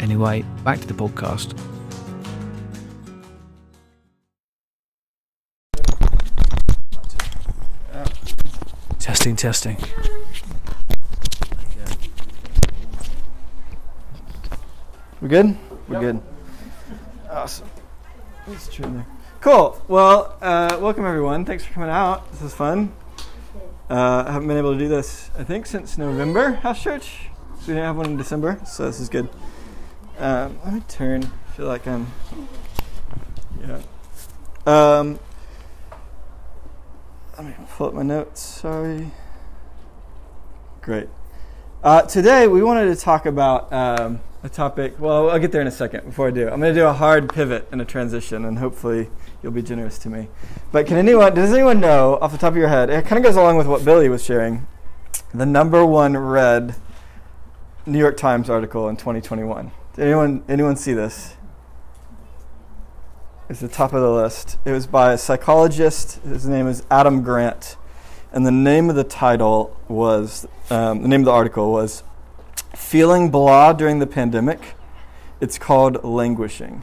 Anyway, back to the podcast. Testing, testing. We're good? We're good. Awesome. Let's turn there. Cool. Well, uh, welcome everyone. Thanks for coming out. This is fun. Uh, I haven't been able to do this, I think, since November, House Church. We didn't have one in December, so this is good. Um, let me turn. I feel like I'm. Yeah. Um, let me pull up my notes. Sorry. Great. Uh, today we wanted to talk about um, a topic. Well, I'll get there in a second. Before I do, I'm going to do a hard pivot and a transition, and hopefully you'll be generous to me. But can anyone? Does anyone know off the top of your head? It kind of goes along with what Billy was sharing. The number one read New York Times article in 2021. Did anyone anyone see this? It's the top of the list. It was by a psychologist. His name is Adam Grant, and the name of the title was um, the name of the article was "Feeling Blah During the Pandemic." It's called "Languishing,"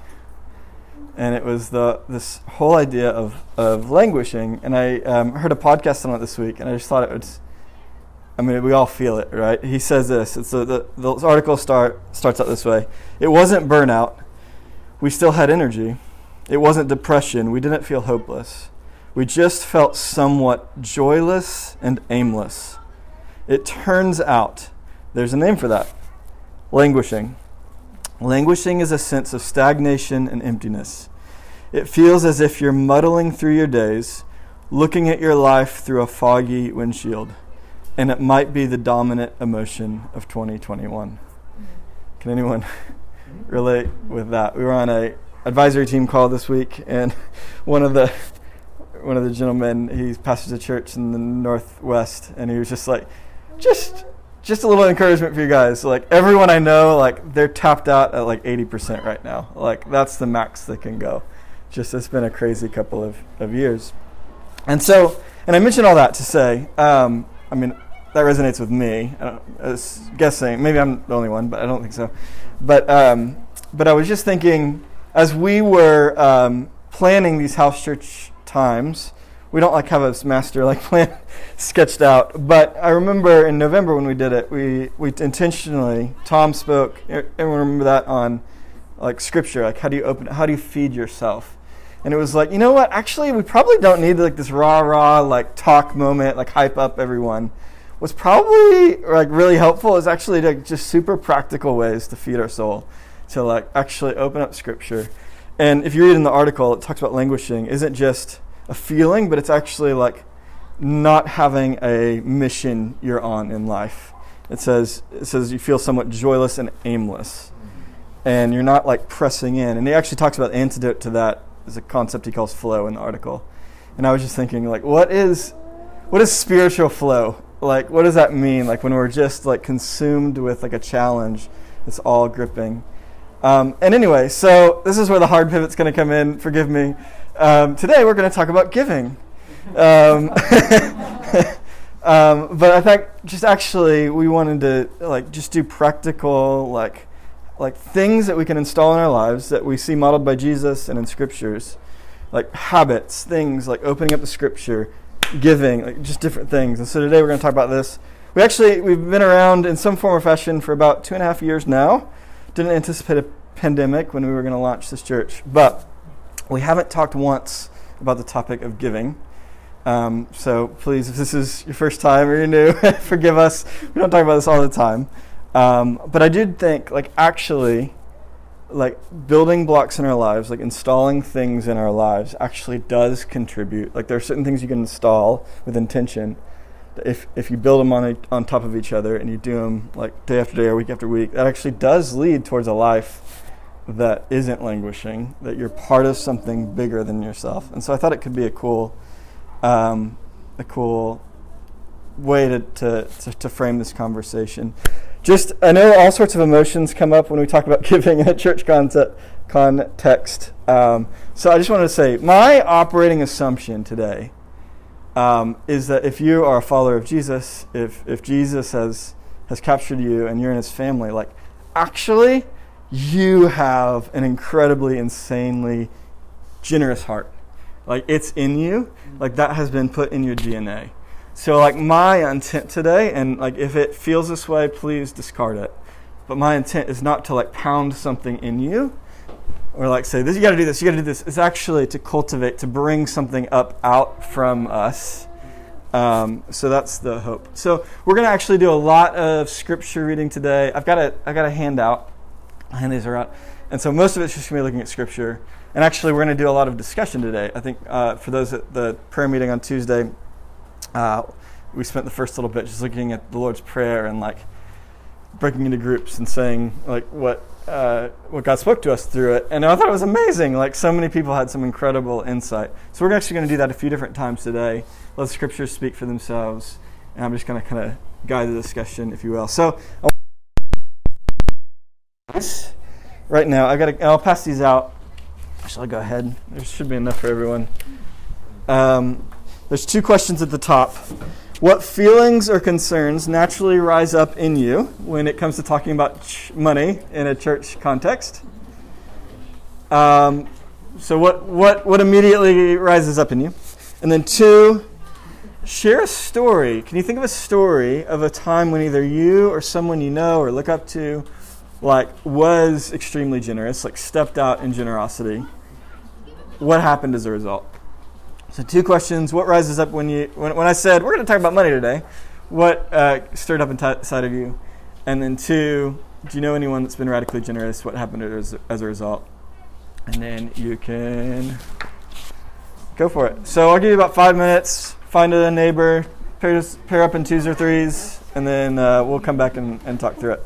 and it was the this whole idea of of languishing. And I um, heard a podcast on it this week, and I just thought it was I mean, we all feel it, right? He says this. It's a, the, the article start, starts out this way. It wasn't burnout. We still had energy. It wasn't depression. We didn't feel hopeless. We just felt somewhat joyless and aimless. It turns out there's a name for that languishing. Languishing is a sense of stagnation and emptiness. It feels as if you're muddling through your days, looking at your life through a foggy windshield and it might be the dominant emotion of 2021. Can anyone relate with that? We were on a advisory team call this week, and one of the one of the gentlemen he pastors a church in the northwest, and he was just like, just just a little encouragement for you guys. Like everyone I know, like they're tapped out at like 80% right now. Like that's the max they can go. Just it's been a crazy couple of, of years. And so, and I mentioned all that to say, um, I mean, that resonates with me. I, I, was guessing, maybe I'm the only one, but I don't think so. But um, but I was just thinking, as we were um, planning these house church times, we don't like have a master like plan sketched out. But I remember in November when we did it, we we intentionally Tom spoke. Everyone remember that on like scripture, like how do you open, how do you feed yourself? And it was like, you know what? Actually, we probably don't need like this rah rah like talk moment, like hype up everyone what's probably like really helpful is actually like just super practical ways to feed our soul, to like actually open up scripture. And if you read in the article, it talks about languishing isn't just a feeling, but it's actually like not having a mission you're on in life. It says it says you feel somewhat joyless and aimless, and you're not like pressing in. And he actually talks about antidote to that is a concept he calls flow in the article. And I was just thinking like, what is what is spiritual flow? Like what does that mean? Like when we're just like consumed with like a challenge it's all gripping. Um, and anyway so this is where the hard pivot's going to come in forgive me. Um, today we're going to talk about giving. Um, um, but i think just actually we wanted to like just do practical like like things that we can install in our lives that we see modeled by jesus and in scriptures. Like habits things like opening up the scripture giving, like just different things. And so today we're going to talk about this. We actually we've been around in some form or fashion for about two and a half years now. Didn't anticipate a pandemic when we were going to launch this church, but we haven't talked once about the topic of giving. Um, so please, if this is your first time or you're new, forgive us. We don't talk about this all the time. Um, but I did think, like, actually, like building blocks in our lives, like installing things in our lives, actually does contribute. Like there are certain things you can install with intention. If if you build them on a, on top of each other and you do them like day after day or week after week, that actually does lead towards a life that isn't languishing, that you're part of something bigger than yourself. And so I thought it could be a cool, um, a cool way to, to, to, to frame this conversation. Just, I know all sorts of emotions come up when we talk about giving in a church context. Um, so I just wanted to say my operating assumption today um, is that if you are a follower of Jesus, if, if Jesus has, has captured you and you're in his family, like actually, you have an incredibly, insanely generous heart. Like it's in you, like that has been put in your DNA. So, like, my intent today, and like, if it feels this way, please discard it. But my intent is not to like pound something in you or like say, this, you got to do this, you got to do this. It's actually to cultivate, to bring something up out from us. Um, so that's the hope. So we're going to actually do a lot of scripture reading today. I've got a, I've got a handout. i hand these around. And so most of it's just going to be looking at scripture. And actually, we're going to do a lot of discussion today. I think uh, for those at the prayer meeting on Tuesday, uh, we spent the first little bit just looking at the Lord's Prayer and like breaking into groups and saying like what uh, what God spoke to us through it. And I thought it was amazing. Like so many people had some incredible insight. So we're actually going to do that a few different times today. Let the scriptures speak for themselves. And I'm just going to kind of guide the discussion, if you will. So right now, I got to. I'll pass these out. Shall I go ahead? There should be enough for everyone. Um, there's two questions at the top. What feelings or concerns naturally rise up in you when it comes to talking about ch- money in a church context? Um, so, what, what, what immediately rises up in you? And then, two, share a story. Can you think of a story of a time when either you or someone you know or look up to like was extremely generous, like stepped out in generosity? What happened as a result? So two questions: What rises up when you when, when I said we're going to talk about money today? What uh, stirred up inside of you? And then two: Do you know anyone that's been radically generous? What happened as, as a result? And then you can go for it. So I'll give you about five minutes. Find a neighbor, pair, pair up in twos or threes, and then uh, we'll come back and, and talk through it.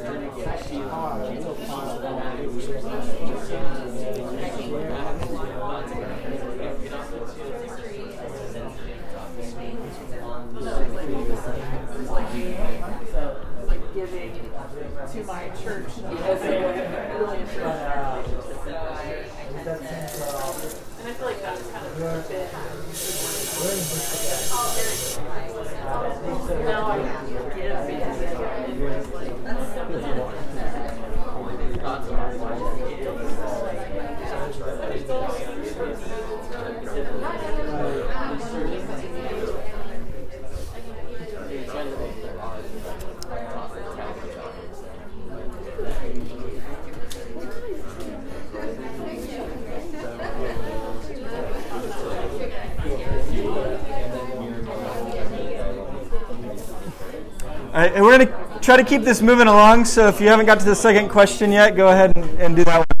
to my church. Though. Right, and we're going to try to keep this moving along. So if you haven't got to the second question yet, go ahead and, and do that one.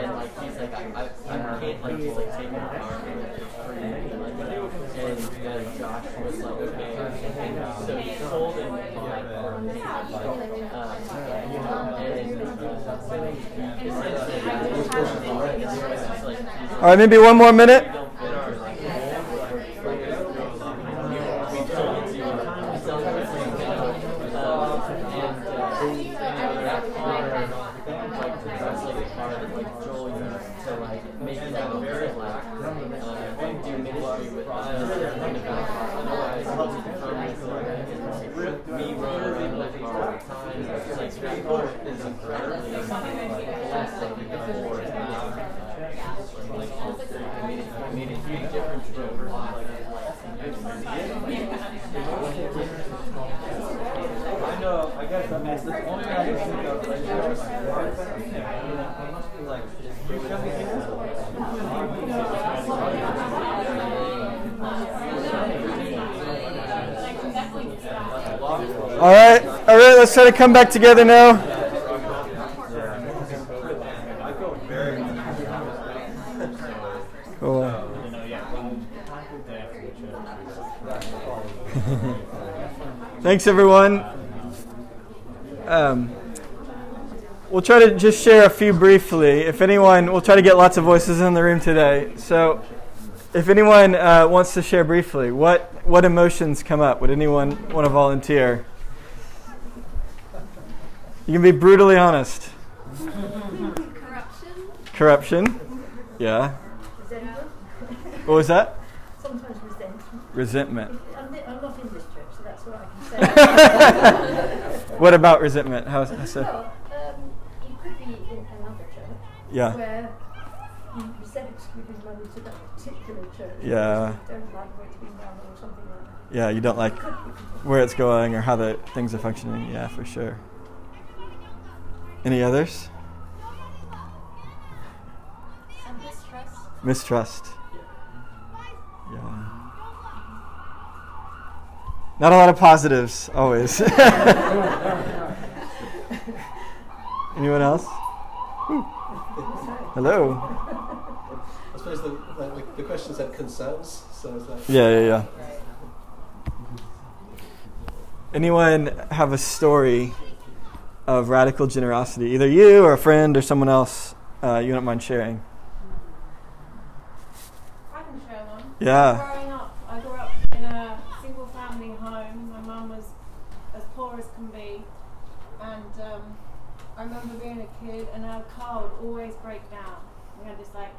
and like I, I, I can't like he's like taking the car for free and like and then Josh was like okay so he like uh, he's uh, All right, maybe one more minute. don't fit our like mold, like, we told him to we told him to um, and uh, and that car like that's like a car that like Joel used to like make his own very black uh, and do ministry with us in the back. Otherwise, he would come with like me running with him all the time. It's like that car is incredibly like awesome for uh, like I mean, I mean, a huge difference to a person like I know, I guess that makes the only thing I can think of like, like, you should be All right, all right. Let's try to come back together now. Cool. Thanks, everyone. Um, we'll try to just share a few briefly. If anyone, we'll try to get lots of voices in the room today. So, if anyone uh, wants to share briefly, what what emotions come up? Would anyone want to volunteer? You can be brutally honest. Corruption. Corruption. Yeah. Resentment. What was that? Sometimes resentment. Resentment. I'm, I'm not in this church, so that's what I can say. What about resentment? How, how so? well, um, you could be in another church Yeah. where you resent giving money to that particular church. Yeah. You don't like where it's being run or something like that. Yeah, you don't like where it's going or how the things are functioning. Yeah, for sure. Any others? Mistrust. Mistrust. Yeah. Not a lot of positives, always. Anyone else? Hello. I suppose the, like, the question said concerns, so it's like. Yeah, yeah, yeah. Anyone have a story of radical generosity? Either you or a friend or someone else uh, you don't mind sharing? I can share one. Yeah. Growing up, I grew up in a single family home. My mum was as poor as can be. And um, I remember being a kid and our car would always break down. We had this like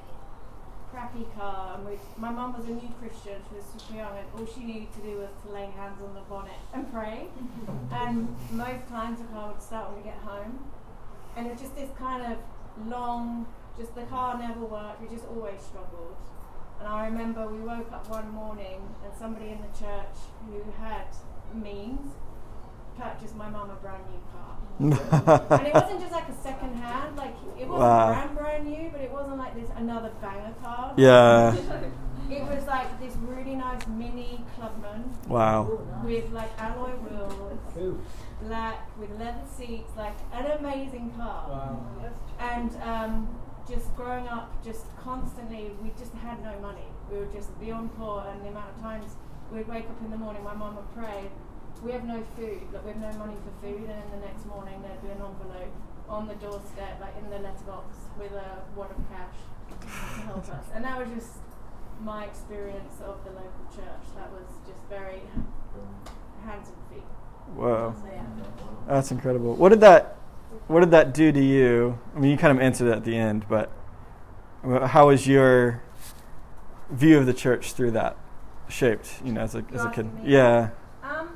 and we, my mum was a new Christian, she was super young and all she needed to do was to lay hands on the bonnet and pray. and most times the car would start when we get home. And it's just this kind of long, just the car never worked, we just always struggled. And I remember we woke up one morning and somebody in the church who had means purchased my mum a brand new car. and it wasn't just like a second hand, like it wasn't Wow. brand brand new, but it wasn't like this another banger car. yeah. It was like this really nice mini Clubman Wow. with like alloy wheels, black with leather seats, like an amazing car. Wow. And um, just growing up, just constantly, we just had no money. We were just beyond poor, and the amount of times we'd wake up in the morning, my mum would pray, "We have no food, like we have no money for food," and then the next morning there'd be an envelope on the doorstep, like in the letterbox, with a wad of cash. to help us. And that was just my experience of the local church. That was just very hands and feet. So yeah. That's incredible. What did that what did that do to you? I mean, you kind of answered it at the end, but how was your view of the church through that shaped, you know, as a as a kid? Yeah. Um,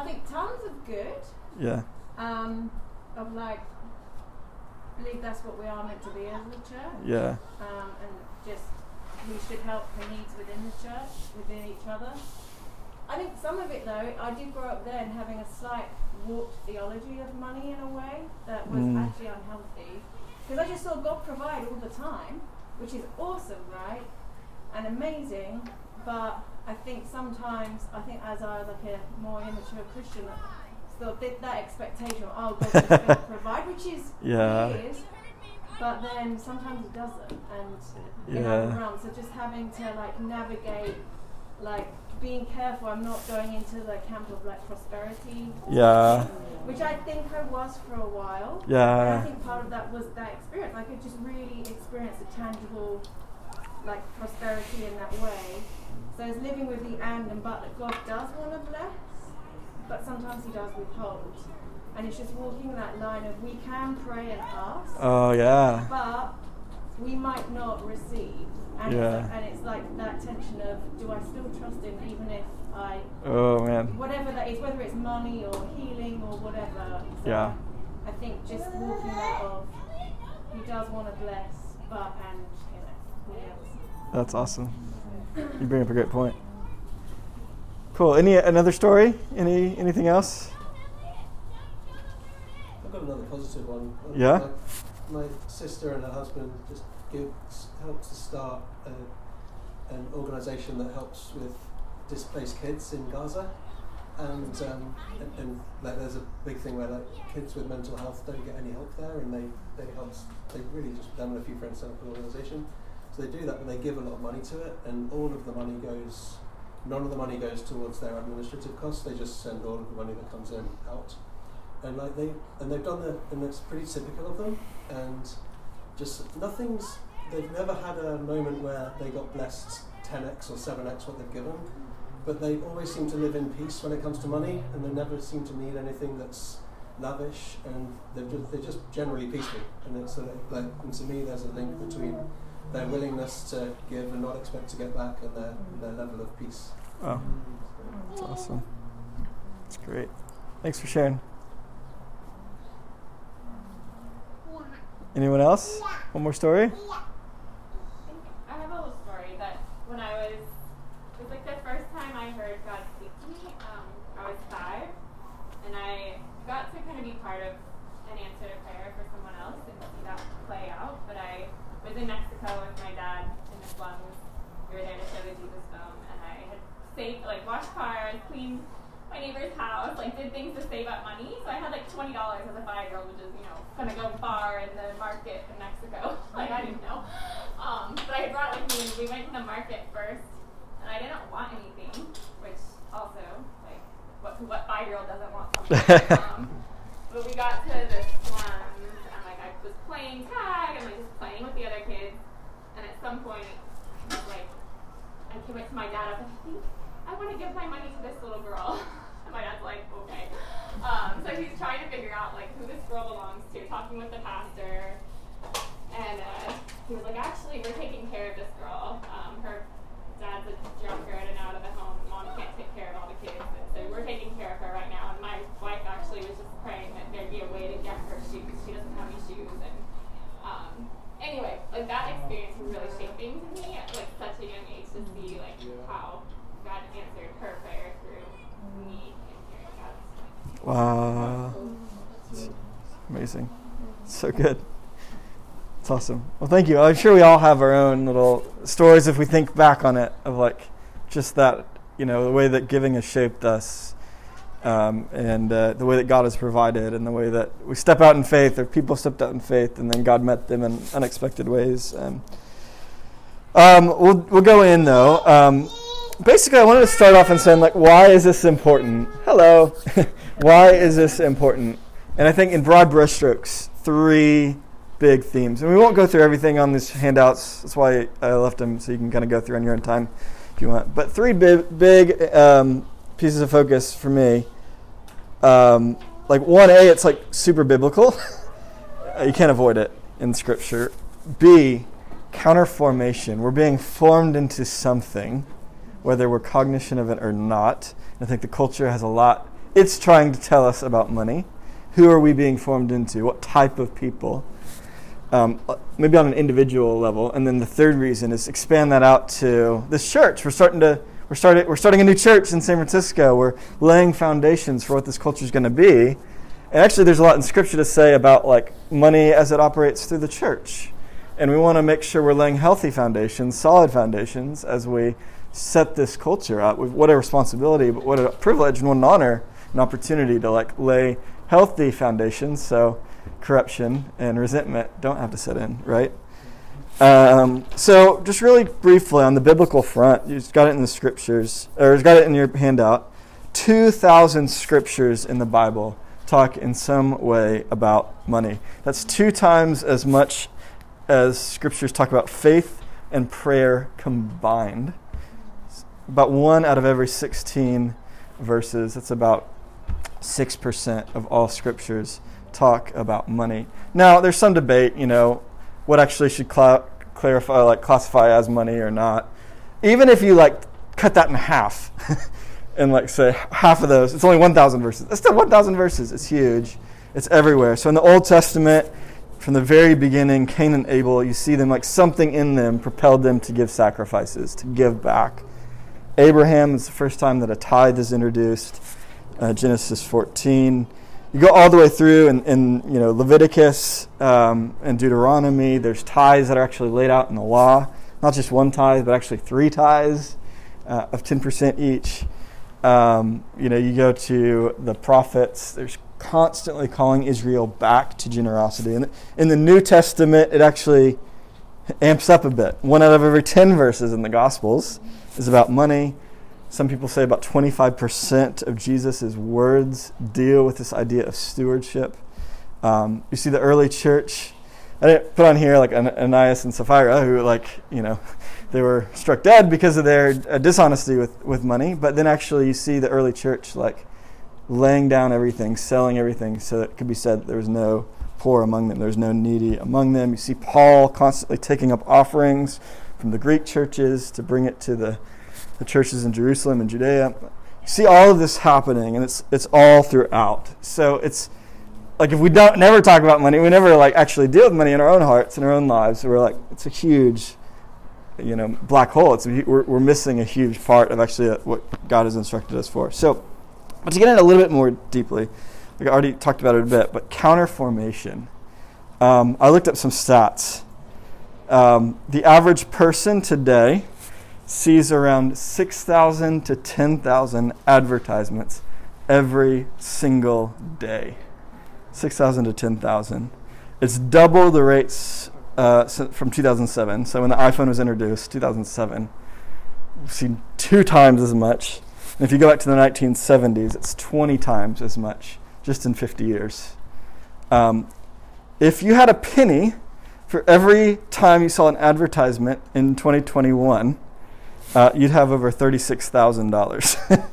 I think tons of good. Yeah. Um, of like, believe that's what we are meant to be as a church. Yeah. um, and just we should help the needs within the church, within each other. I think some of it though, I did grow up then having a slight warped theology of money in a way that was Mm. actually unhealthy. Because I just saw God provide all the time, which is awesome, right? And amazing. But I think sometimes, I think as I was like a more immature Christian, still did that expectation of, oh, God's just going to provide, which is, Yeah. Is. But then sometimes it doesn't. And in Yeah. other realms, so just having to like navigate, like being careful, I'm not going into the camp of like prosperity Yeah. which I think I was for a while. Yeah. And I think part of that was that experience. Like I just really experienced a tangible, like prosperity in that way. So it's living with the and and but that God does want to bless, but sometimes He does withhold. And it's just walking that line of we can pray and ask, Oh yeah. but we might not receive. And, Yeah. it's, and it's like that tension of do I still trust Him even if I Oh man. whatever that is, whether it's money or healing or whatever. So Yeah. I think just walking that of he does want to bless, but and That's awesome. You bring up a great point. Cool. Any another story? Any anything else? I've got another positive one. Yeah? My, my sister and her husband just gives helps to start a, an organisation that helps with displaced kids in Gaza, and, um, and and like there's a big thing where like kids with mental health don't get any help there, and they they help they really just them and a few friends set up an organisation. So they do that, but they give a lot of money to it, and all of the money goes. None of the money goes towards their administrative costs. They just send all of the money that comes in out and like they and they've done the and it's pretty typical of them and just nothing's they've never had a moment where they got blessed 10x or 7x what they've given but they always seem to live in peace when it comes to money and they never seem to need anything that's lavish and they're just, they're just generally peaceful and it's a, like and to me there's a link between their willingness to give and not expect to get back and their, their level of peace Oh, that's awesome. That's great. Thanks for sharing. Anyone else? One more story? I have a little story that when I was, it was like the first time I heard God speak to me. Um, I was five, and I got to kind of be part of an answer to prayer for someone else and see that play out. But I was in With my dad in the slums. We were there to show the Jesus film, and I had saved, like, washed cars, cleaned my neighbor's house, like, did things to save up money. So I had like twenty dollars as a five-year-old, which is, you know, gonna go far in the market in Mexico. like I didn't know. Um, but I had brought it with me. We went to the market first, and I didn't want anything, which also, like, what what five-year-old doesn't want something? um, but we got to the slums, and like I was playing tag and like just playing with the other kids, some point, like, I came up to my dad. I was like, I think I want to give my money to this little girl. and my dad's like, okay. Um, so he's trying to figure out like who this girl belongs to, talking with the pastor, and uh, he was like, actually, we're taking care of this girl. Um, her dad's a drunkard and out of the home. Mom can't take care of all the kids, and so we're taking care of her right now. And my wife actually was just praying that there'd be a way to get her shoes. She doesn't have any shoes, and um, anyway, like that experience was really shaping to me at like such a young age to see mm-hmm. like how God answered her prayer through me and hearing God's Wow. Amazing. So good. It's awesome. Well, thank you. I'm sure we all have our own little stories if we think back on it of like just that, you know, the way that giving has shaped us um, and uh, the way that God has provided and the way that we step out in faith or people stepped out in faith and then God met them in unexpected ways. Um, um, we'll, we'll go in though. Um, basically, I wanted to start off and saying, like, why is this important? Hello. why is this important? And I think in broad brushstrokes, three big themes. And we won't go through everything on these handouts. That's why I left them so you can kind of go through on your own time if you want. But three big, big um, pieces of focus for me. Um, like 1A, it's like super biblical. you can't avoid it in Scripture. B, counterformation. We're being formed into something, whether we're cognizant of it or not. I think the culture has a lot. It's trying to tell us about money. Who are we being formed into? What type of people? Um, maybe on an individual level. And then the third reason is expand that out to this church. We're starting to we're starting we're starting a new church in San Francisco. We're laying foundations for what this culture is going to be. And actually, there's a lot in Scripture to say about like money as it operates through the church. And we want to make sure we're laying healthy foundations, solid foundations, as we set this culture up. What a responsibility, but what a privilege and what an honor, an opportunity to like lay healthy foundations. So corruption and resentment don't have to set in, right? Um, so just really briefly on the biblical front, you've got it in the scriptures, or you've got it in your handout. Two thousand scriptures in the Bible talk in some way about money. That's two times as much as scriptures talk about faith and prayer combined. About one out of every 16 verses, that's about 6% of all scriptures talk about money. Now, there's some debate, you know, what actually should cl- clarify, like classify as money or not. Even if you like cut that in half and like say half of those, it's only 1,000 verses. That's still 1,000 verses. It's huge. It's everywhere. So in the Old Testament, from the very beginning, Cain and Abel, you see them like something in them propelled them to give sacrifices, to give back. Abraham is the first time that a tithe is introduced, uh, Genesis 14. You go all the way through in, in you know Leviticus um, and Deuteronomy. There's tithes that are actually laid out in the law, not just one tithe, but actually three tithes uh, of 10% each. Um, you know, you go to the prophets. There's constantly calling Israel back to generosity. And in the New Testament, it actually amps up a bit. One out of every 10 verses in the Gospels is about money. Some people say about 25% of Jesus' words deal with this idea of stewardship. Um, you see the early church. I didn't put on here like Ananias and Sapphira, who like you know, they were struck dead because of their uh, dishonesty with with money. But then actually, you see the early church like laying down everything, selling everything, so that it could be said that there was no poor among them, there was no needy among them. You see Paul constantly taking up offerings from the Greek churches to bring it to the, the churches in Jerusalem and Judea. You see all of this happening, and it's it's all throughout. So it's like if we don't never talk about money, we never like actually deal with money in our own hearts in our own lives. We're like it's a huge, you know, black hole. It's we're, we're missing a huge part of actually what God has instructed us for. So but to get in a little bit more deeply, like I already talked about it a bit, but counter formation. Um, I looked up some stats. Um, the average person today sees around 6,000 to 10,000 advertisements every single day. 6,000 to 10,000. It's double the rates uh, from 2007. So when the iPhone was introduced, 2007, we've seen two times as much. And if you go back to the 1970s, it's 20 times as much just in 50 years. Um, if you had a penny for every time you saw an advertisement in 2021, uh, you'd have over $36,000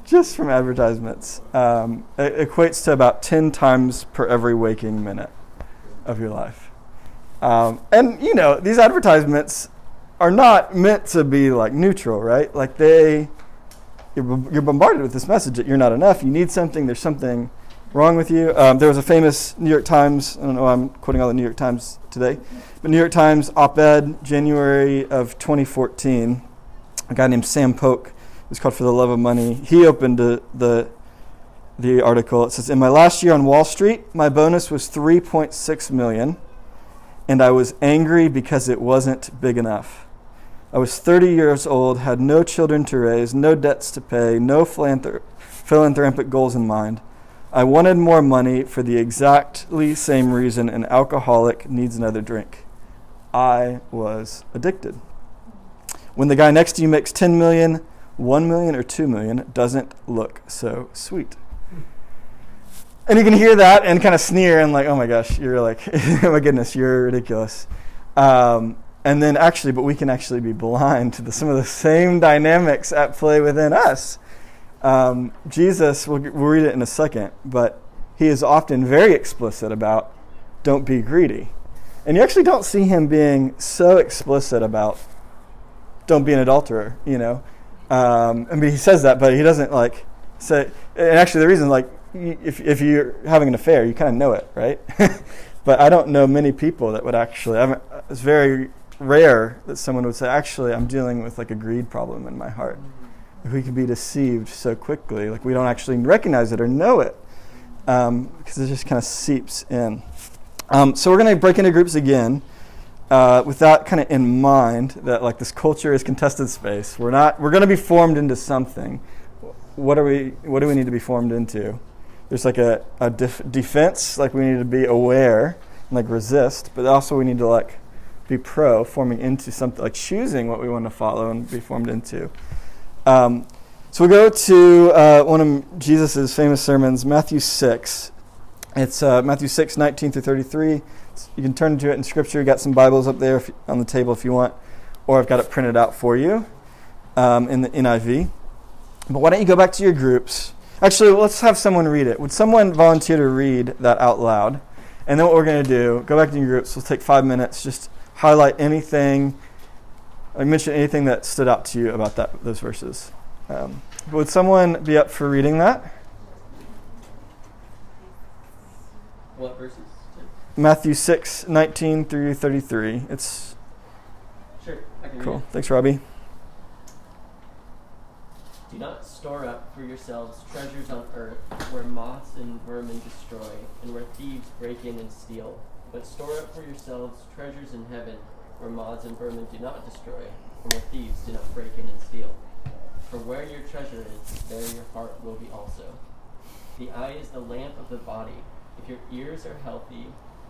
just from advertisements. Um, it equates to about 10 times per every waking minute of your life. Um, and, you know, these advertisements are not meant to be like neutral, right? Like they you're, you're bombarded with this message that you're not enough. You need something. There's something wrong with you. Um, there was a famous New York Times. I don't know. I'm quoting all the New York Times today, but New York Times op-ed January of 2014. A guy named Sam Polk. It was called "For the Love of Money." He opened the, the the article. It says, "In my last year on Wall Street, my bonus was 3.6 million, and I was angry because it wasn't big enough." I was 30 years old, had no children to raise, no debts to pay, no philanthropic goals in mind. I wanted more money for the exactly same reason an alcoholic needs another drink. I was addicted. When the guy next to you makes 10 million, 1 million, or 2 million, doesn't look so sweet. and you can hear that and kind of sneer and like, oh my gosh, you're like, oh my goodness, you're ridiculous. Um, and then actually, but we can actually be blind to the, some of the same dynamics at play within us. Um, Jesus, we'll, we'll read it in a second, but he is often very explicit about don't be greedy. And you actually don't see him being so explicit about don't be an adulterer, you know. Um, I mean, he says that, but he doesn't like say. And actually, the reason, like, if if you're having an affair, you kind of know it, right? but I don't know many people that would actually. I it's very rare that someone would say, "Actually, I'm dealing with like a greed problem in my heart." If we can be deceived so quickly, like we don't actually recognize it or know it, because um, it just kind of seeps in. Um, so we're going to break into groups again uh, with that kind of in mind that like this culture is contested space. We're not. We're going to be formed into something. What are we? What do we need to be formed into? There's like a, a def- defense. Like we need to be aware and like resist, but also we need to like be pro, forming into something like choosing what we want to follow and be formed into. Um, so we go to uh, one of Jesus' famous sermons, Matthew 6. It's uh, Matthew 6, 19 through 33. You can turn to it in Scripture. Got some Bibles up there on the table if you want, or I've got it printed out for you um, in the NIV. But why don't you go back to your groups? Actually, let's have someone read it. Would someone volunteer to read that out loud? And then what we're going to do, go back to your groups. We'll take five minutes, just highlight anything, I mention anything that stood out to you about that those verses. Um, would someone be up for reading that? What verses? Matthew 6, 19 through 33. It's Sure, cool. Thanks, Robbie. Do not store up for yourselves treasures on earth, where moths and vermin destroy, and where thieves break in and steal. But store up for yourselves treasures in heaven, where moths and vermin do not destroy, and where thieves do not break in and steal. For where your treasure is, there your heart will be also. The eye is the lamp of the body. If your ears are healthy,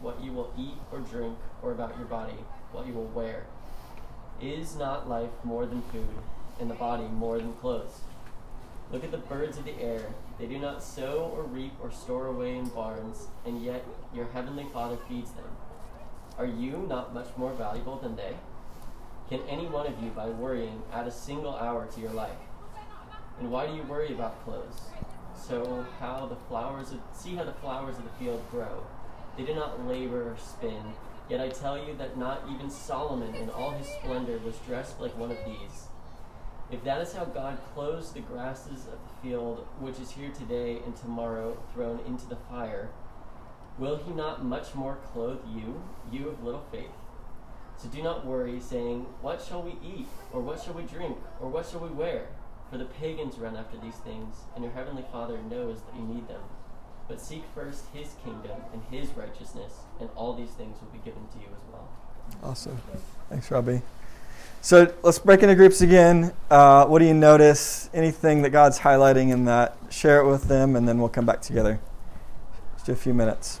what you will eat or drink, or about your body, what you will wear. Is not life more than food, and the body more than clothes? Look at the birds of the air. They do not sow or reap or store away in barns, and yet your heavenly Father feeds them. Are you not much more valuable than they? Can any one of you, by worrying, add a single hour to your life? And why do you worry about clothes? So how the flowers of, see how the flowers of the field grow. They do not labor or spin. Yet I tell you that not even Solomon in all his splendor was dressed like one of these. If that is how God clothes the grasses of the field, which is here today and tomorrow thrown into the fire, will he not much more clothe you, you of little faith? So do not worry, saying, What shall we eat? Or what shall we drink? Or what shall we wear? For the pagans run after these things, and your heavenly Father knows that you need them. But seek first his kingdom and his righteousness, and all these things will be given to you as well. Awesome. Thanks, Robbie. So let's break into groups again. Uh, what do you notice? Anything that God's highlighting in that? Share it with them, and then we'll come back together. Just a few minutes.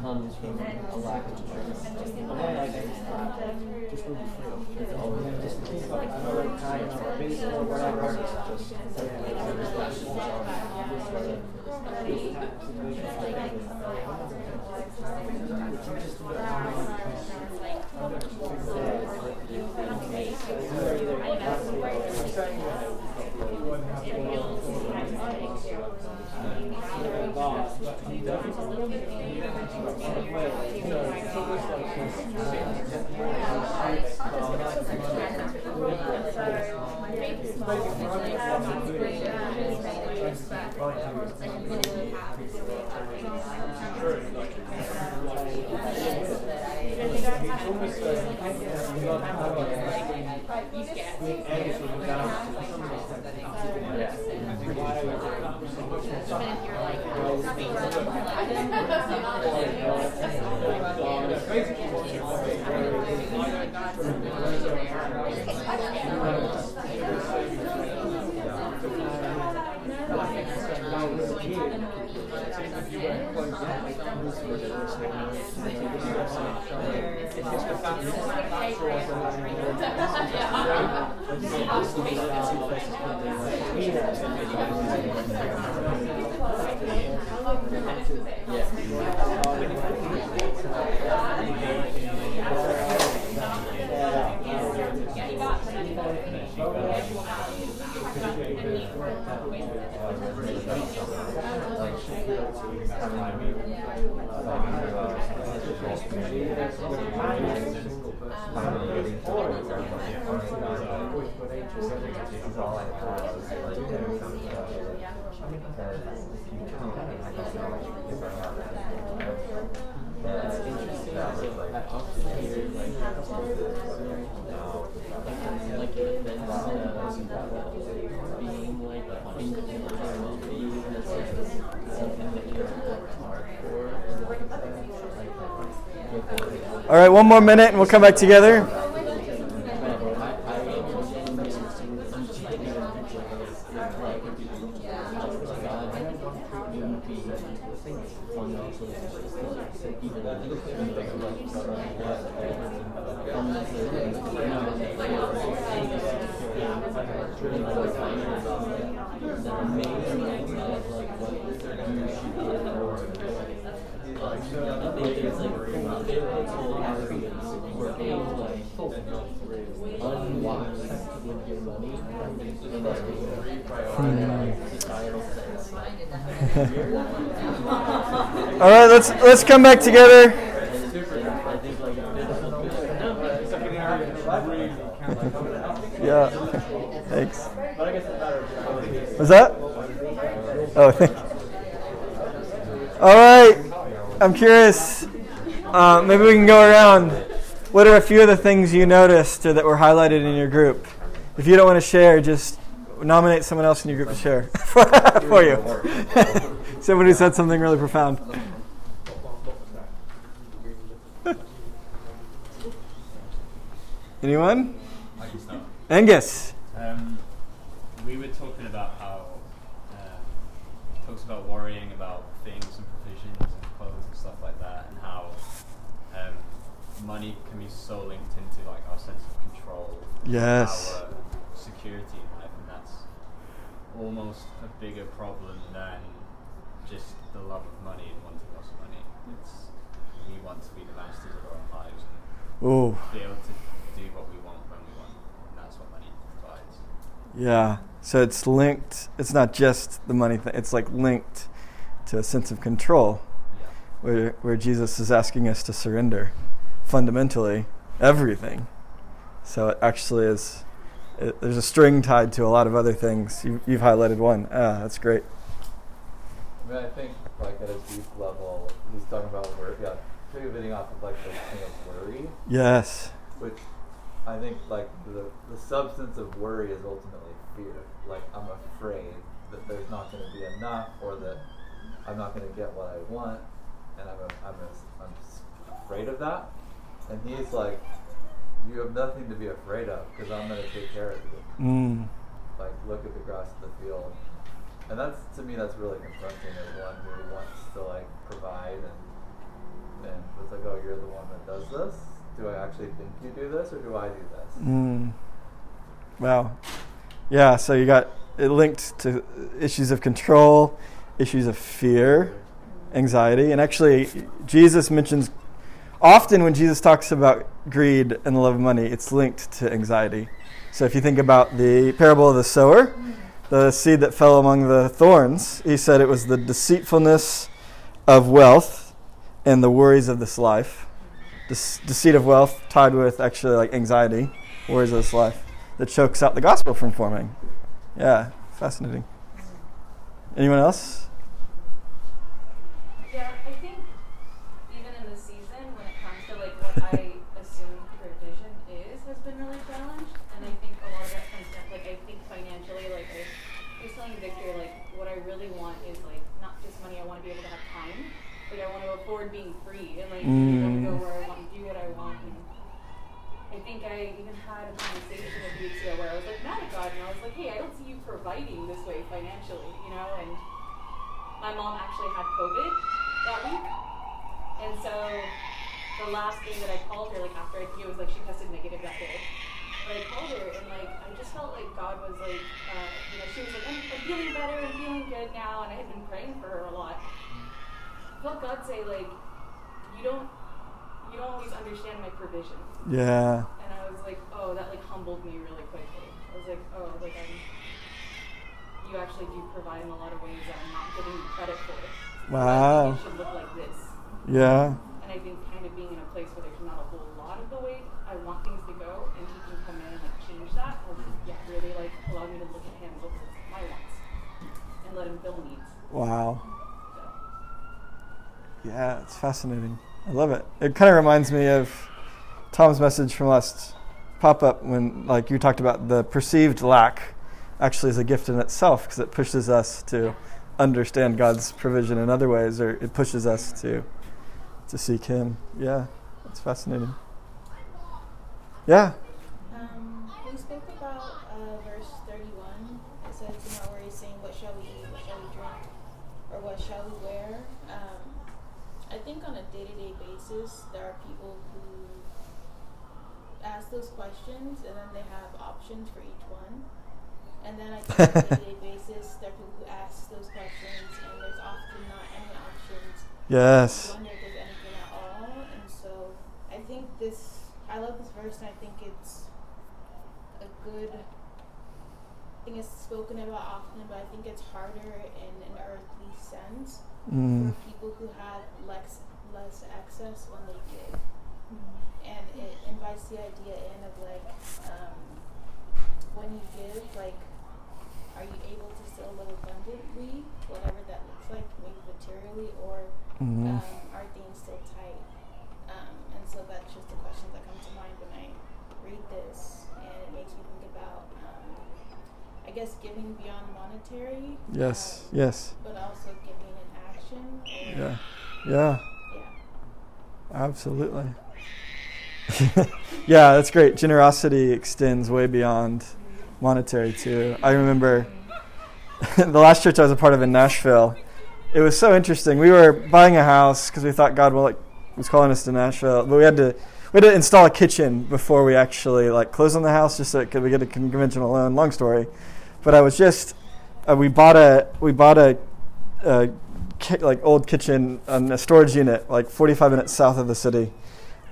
comes from a lack of awareness. Just like just really Just Just kind or based on whatever. Just just another kind of base or whatever. Just All right, one more minute and we'll come back together. Let's let's come back together. Yeah. Thanks. Was that? Oh, thank. All right. I'm curious. Uh, maybe we can go around. What are a few of the things you noticed or that were highlighted in your group? If you don't want to share, just nominate someone else in your group to share for you. Somebody said something really profound. Anyone? I can start. Angus. Um, we were talking about how it talks about worrying about things and provisions and clothes and stuff like that, and how um, money can be so linked into like our sense of control, Yes. our security in life, and that's almost a bigger problem than just the love of money and wanting lots of money. It's we want to be the masters of our own lives and Ooh. be able to do what we want when we want, and that's what money provides. Yeah. So it's linked. It's not just the money thing. It's like linked to a sense of control, Yeah. where where Jesus is asking us to surrender, fundamentally everything. So it actually is. It, there's a string tied to a lot of other things. You, you've highlighted one. Ah, that's great. I mean, I think like at a deep level, he's talking about worry. Yeah, pivoting off of like the thing of worry, Yes. which I think like the the substance of worry is ultimately fear. Like I'm afraid that there's not going to be enough, or that I'm not going to get what I want, and I'm a, I'm a, I'm afraid of that. And he's like, you have nothing to be afraid of because I'm going to take care of you. Mm. Like look at the grass of the field. and that's to me that's really confronting as one who wants to like provide and and it's like, oh, you're the one that does this. Do I actually think you do this, or do I do this? Mm. Wow. Yeah, so you got it linked to issues of control, issues of fear, anxiety, and actually, Jesus mentions often when Jesus talks about greed and the love of money, it's linked to anxiety. So if you think about the parable of the sower, the seed that fell among the thorns, he said it was the deceitfulness of wealth and the worries of this life. This deceit of wealth tied with actually like anxiety, worries of this life, that chokes out the gospel from forming. Yeah, fascinating. Anyone else? Yeah, I think even in the season, when it comes to like what I assume provision is, has been really challenged, and I think a lot of that comes down, like I think financially, like I was telling Victor, like what I really want is like not just money. I want to be able to have time. Like I want to afford being free and like Mm. where I want, do what I want. And I think I even had a conversation a few weeks ago where I was like mad at God, and I was like, hey, I don't see you providing this way financially, you know, and my mom actually had COVID that week. And so the last thing that I called her, like after I think it was like she tested negative that day. But I called her and like I just felt like God was like, uh, you know, she was like, I'm, I'm feeling better, I'm feeling good now, and I had been praying for her a lot. I felt God say like, you don't, you don't always understand my provision. Yeah. And I was like, oh, that like humbled me really quickly. I was like, oh, like I'm, you actually do provide in a lot of ways that I'm not giving you credit for. Wow. it should look like this. Yeah. And I think kind of being in a place where there's not a whole lot of the way I want things to go, and he can come in and like change that, or yeah, really like allow me to look at him over my wants and let him fill needs. Wow. Yeah, it's fascinating. I love it. It kind of reminds me of Tom's message from last pop up when, like, you talked about the perceived lack actually is a gift in itself because it pushes us to understand God's provision in other ways, or it pushes us to to seek Him. Yeah, it's fascinating. Yeah. Um, we spoke about uh, verse 31. It says, you know, where he's saying, What shall we eat? What shall we drink? Or what shall we wear? Um, I think on a day to day basis, there are people who ask those questions and then they have options for each one. And then I think on a day basis, there are people who ask those questions and there's often not any options. Yes. Wonder if there's anything at all. And so I think this, I love this verse and I think it's a good, thing it's spoken about often, but I think it's harder in an earthly sense Mm. for people who have less, less access when they give. And it invites the idea in of like, um, when you give, like, are you able to still live abundantly, whatever that looks like, maybe materially, or Mhm. um, are things still tight? Um, and so that's just the questions that come to mind when I read this, and it makes me think about, um, I guess, giving beyond monetary. Yes. um, Yes. But also giving in action. Yeah. Yeah. Absolutely. yeah, that's great. Generosity extends way beyond monetary too. I remember the last church I was a part of in Nashville. It was so interesting. We were buying a house because we thought God well, like, was calling us to Nashville, but we had to we had to install a kitchen before we actually like closed on the house, just so could we get a conventional loan. Long story, but I was just uh, we bought a we bought a, a ki- like old kitchen on a storage unit like 45 minutes south of the city.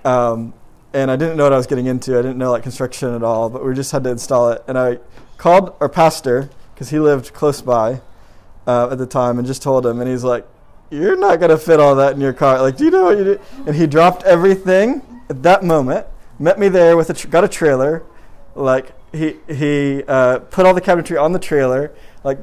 Um, and I didn't know what I was getting into. I didn't know like construction at all, but we just had to install it. And I called our pastor because he lived close by uh, at the time, and just told him. And he's like, "You're not gonna fit all that in your car. Like, do you know what you do?" And he dropped everything at that moment. Met me there with a tr- got a trailer. Like he he uh, put all the cabinetry on the trailer. Like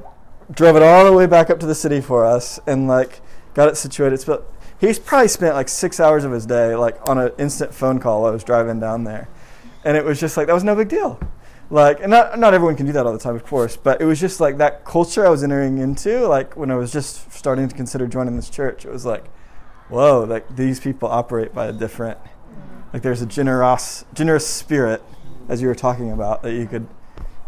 drove it all the way back up to the city for us, and like got it situated. Sp- He's probably spent like six hours of his day like on an instant phone call I was driving down there, and it was just like that was no big deal. Like, and not not everyone can do that all the time, of course, but it was just like that culture I was entering into. Like when I was just starting to consider joining this church, it was like, whoa, like these people operate by a different, like there's a generous generous spirit, as you were talking about, that you could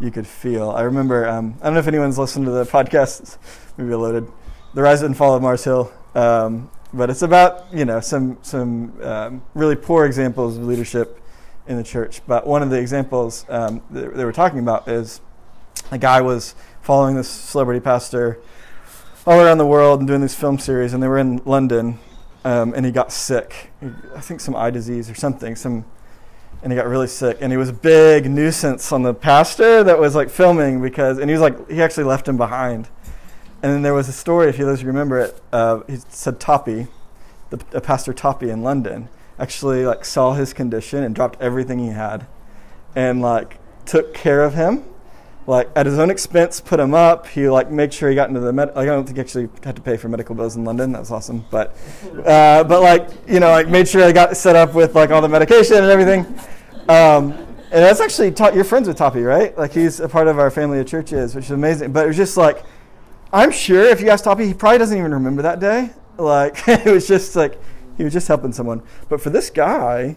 you could feel. I remember, um, I don't know if anyone's listened to the podcast, maybe loaded, The Rise and Fall of Mars Hill. Um, but it's about, you know, some, some um, really poor examples of leadership in the church. But one of the examples um, that they were talking about is a guy was following this celebrity pastor all around the world and doing this film series, and they were in London, um, and he got sick. I think some eye disease or something, some and he got really sick and he was a big nuisance on the pastor that was like filming because and he was like he actually left him behind. And then there was a story if you those remember it uh, he said Tope the, the pastor Tope in london actually like saw his condition and dropped everything he had and like took care of him like at his own expense put him up he like made sure he got into the med like, i don't think he actually had to pay for medical bills in london that was awesome but uh, but like you know like made sure i got set up with like all the medication and everything um, and that's actually ta- you're friends with Tope, right? Like he's a part of our family of churches, which is amazing. But it was just like, I'm sure if you ask Tope, he probably doesn't even remember that day. Like it was just like he was just helping someone. But for this guy,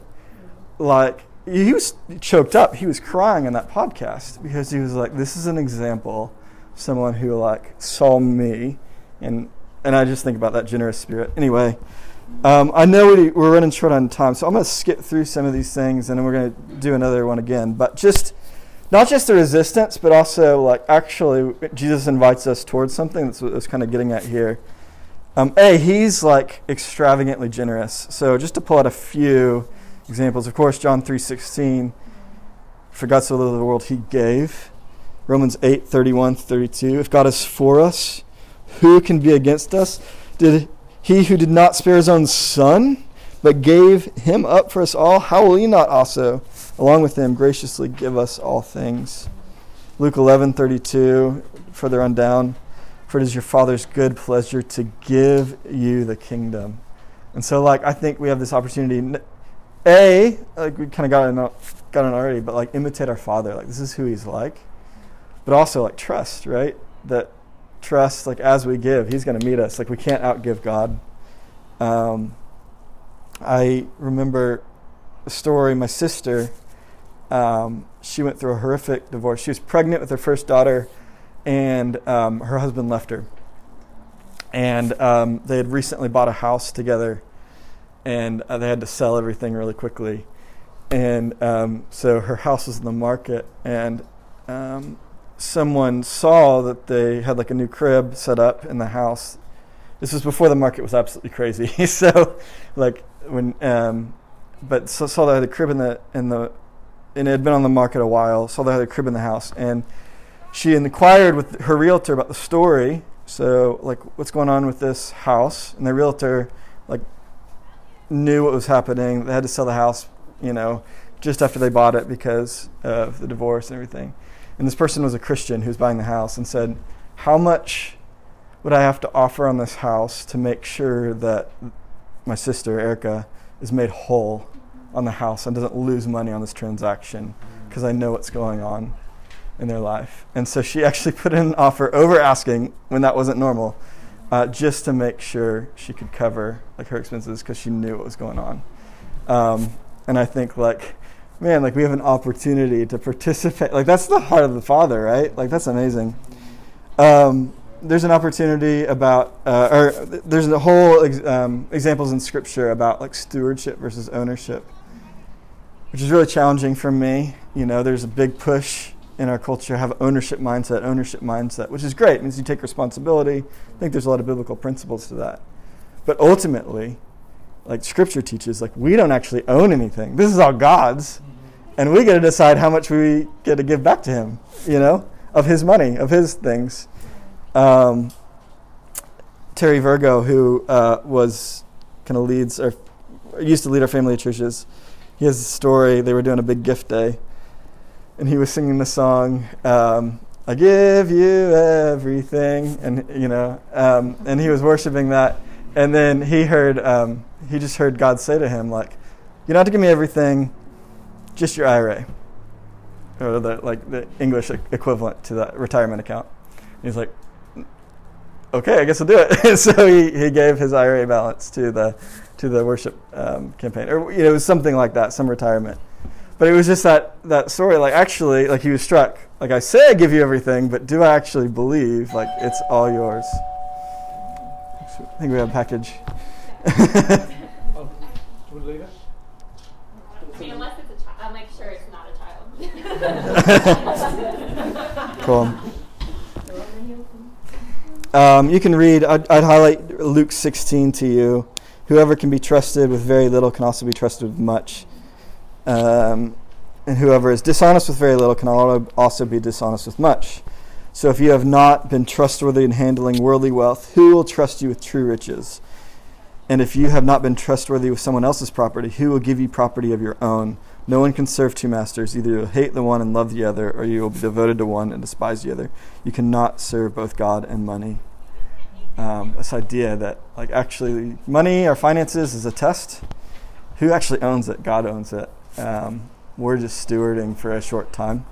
like he was choked up. He was crying in that podcast because he was like, "This is an example, of someone who like saw me," and and I just think about that generous spirit. Anyway. Um, I know we, we're running short on time, so I'm going to skip through some of these things, and then we're going to do another one again. But just not just the resistance, but also like actually Jesus invites us towards something. That's what I was kind of getting at here. Um, a, he's like extravagantly generous. So just to pull out a few examples, of course, John three sixteen. For God so loved the world, He gave. Romans 8, 31, 32. If God is for us, who can be against us? Did he who did not spare his own son, but gave him up for us all, how will he not also, along with him, graciously give us all things? Luke 11, 32, further on down. For it is your Father's good pleasure to give you the kingdom. And so, like, I think we have this opportunity. A, like, we kind of got it, got it already, but like, imitate our Father. Like, this is who He's like. But also, like, trust, right? That trust like as we give he's going to meet us like we can't outgive god um, i remember a story my sister um, she went through a horrific divorce she was pregnant with her first daughter and um, her husband left her and um, they had recently bought a house together and uh, they had to sell everything really quickly and um, so her house was in the market and um, someone saw that they had like a new crib set up in the house. This was before the market was absolutely crazy. so, like when, um, but so, saw they had a crib in the in the, and it had been on the market a while. Saw they had a crib in the house, and she inquired with her realtor about the story. So, like, what's going on with this house? And the realtor, like, knew what was happening. They had to sell the house, you know, just after they bought it because of the divorce and everything. And this person was a Christian who was buying the house and said, How much would I have to offer on this house to make sure that my sister, Erica, is made whole on the house and doesn't lose money on this transaction because I know what's going on in their life. And so she actually put in an offer over asking when that wasn't normal, uh, just to make sure she could cover like her expenses because she knew what was going on. Um, and I think like man, like we have an opportunity to participate. Like that's the heart of the Father, right? Like that's amazing. Um, there's an opportunity about, uh, or there's a whole ex- um, examples in Scripture about like stewardship versus ownership, which is really challenging for me. You know, there's a big push in our culture have ownership mindset, ownership mindset, which is great. It means you take responsibility. I think there's a lot of biblical principles to that. But ultimately, like Scripture teaches, like we don't actually own anything. This is all God's and we get to decide how much we get to give back to him, you know, of his money, of his things. Um, Terry Virgo, who uh, was kind of leads or used to lead our family churches, he has a story. They were doing a big gift day, and he was singing the song. Um, I give you everything, and you know, um, and he was worshiping that, and then he heard, um, he just heard God say to him, like, "You don't have to give me everything just your IRA, or the like the English equivalent to that retirement account. And he's like, okay, I guess I'll do it. and so he, he gave his IRA balance to the to the worship um, campaign, or you know, it was something like that, some retirement. But it was just that that story. Like actually, like he was struck. Like I say, I give you everything, but do I actually believe? Like it's all yours. I think we have a package. Oh, do you want to leave it? I mean, unless it's a child, I'm like sure it's not a child. Cool. Um, you can read, I'd, I'd highlight Luke 16 to you. Whoever can be trusted with very little can also be trusted with much. Um, and whoever is dishonest with very little can also be dishonest with much. So if you have not been trustworthy in handling worldly wealth, who will trust you with true riches? And if you have not been trustworthy with someone else's property, who will give you property of your own? No one can serve two masters. Either you'll hate the one and love the other, or you will be devoted to one and despise the other. You cannot serve both God and money. Um, this idea that, like, actually, money or finances is a test. Who actually owns it? God owns it. Um, we're just stewarding for a short time.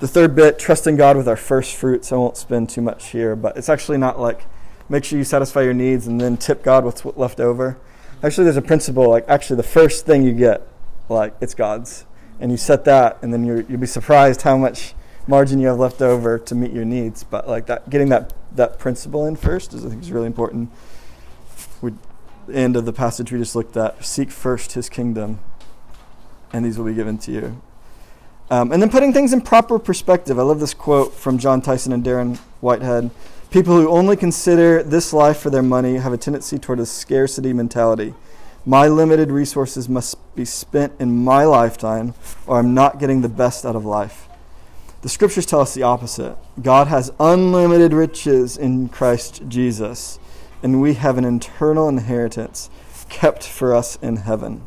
The third bit, trusting God with our first fruits. I won't spend too much here, but it's actually not like make sure you satisfy your needs and then tip God what's left over. Actually, there's a principle like actually the first thing you get, like it's God's, and you set that, and then you you'll be surprised how much margin you have left over to meet your needs. But like that, getting that that principle in first is I think is really important. We, end of the passage we just looked at: seek first His kingdom, and these will be given to you. Um, and then putting things in proper perspective. I love this quote from Jon Tyson and Darren Whitehead. People who only consider this life for their money have a tendency toward a scarcity mentality. My limited resources must be spent in my lifetime, or I'm not getting the best out of life. The scriptures tell us the opposite. God has unlimited riches in Christ Jesus, and we have an eternal inheritance kept for us in heaven.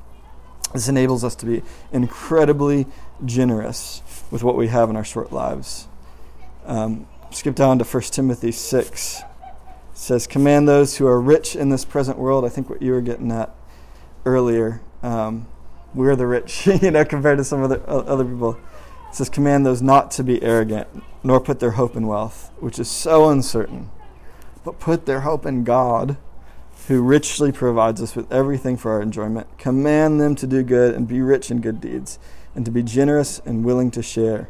This enables us to be incredibly generous with what we have in our short lives. Um, skip down to 1 Timothy 6. It says, Command those who are rich in this present world. I think what you were getting at earlier. Um, we're the rich, you know, compared to some other, other people. It says, Command those not to be arrogant, nor put their hope in wealth, which is so uncertain, but put their hope in God, who richly provides us with everything for our enjoyment. Command them to do good and be rich in good deeds, and to be generous and willing to share.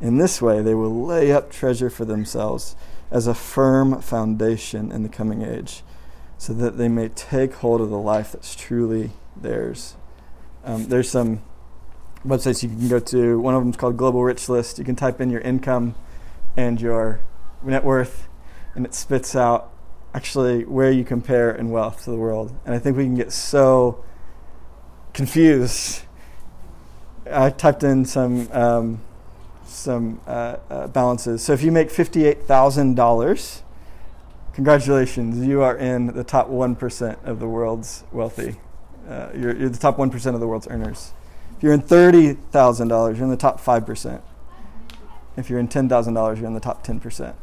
In this way, they will lay up treasure for themselves as a firm foundation in the coming age, so that they may take hold of the life that's truly theirs. Um, there's some websites you can go to. One of them is called Global Rich List. You can type in your income and your net worth, and it spits out actually where you compare in wealth to the world. And I think we can get so confused. I typed in some um, some uh, uh, balances. So if you make fifty-eight thousand dollars, congratulations, you are in the top one percent of the world's wealthy. Uh, you're, you're the top one percent of the world's earners. If you're in thirty thousand dollars, you're in the top five percent. If you're in ten thousand dollars, you're in the top ten percent.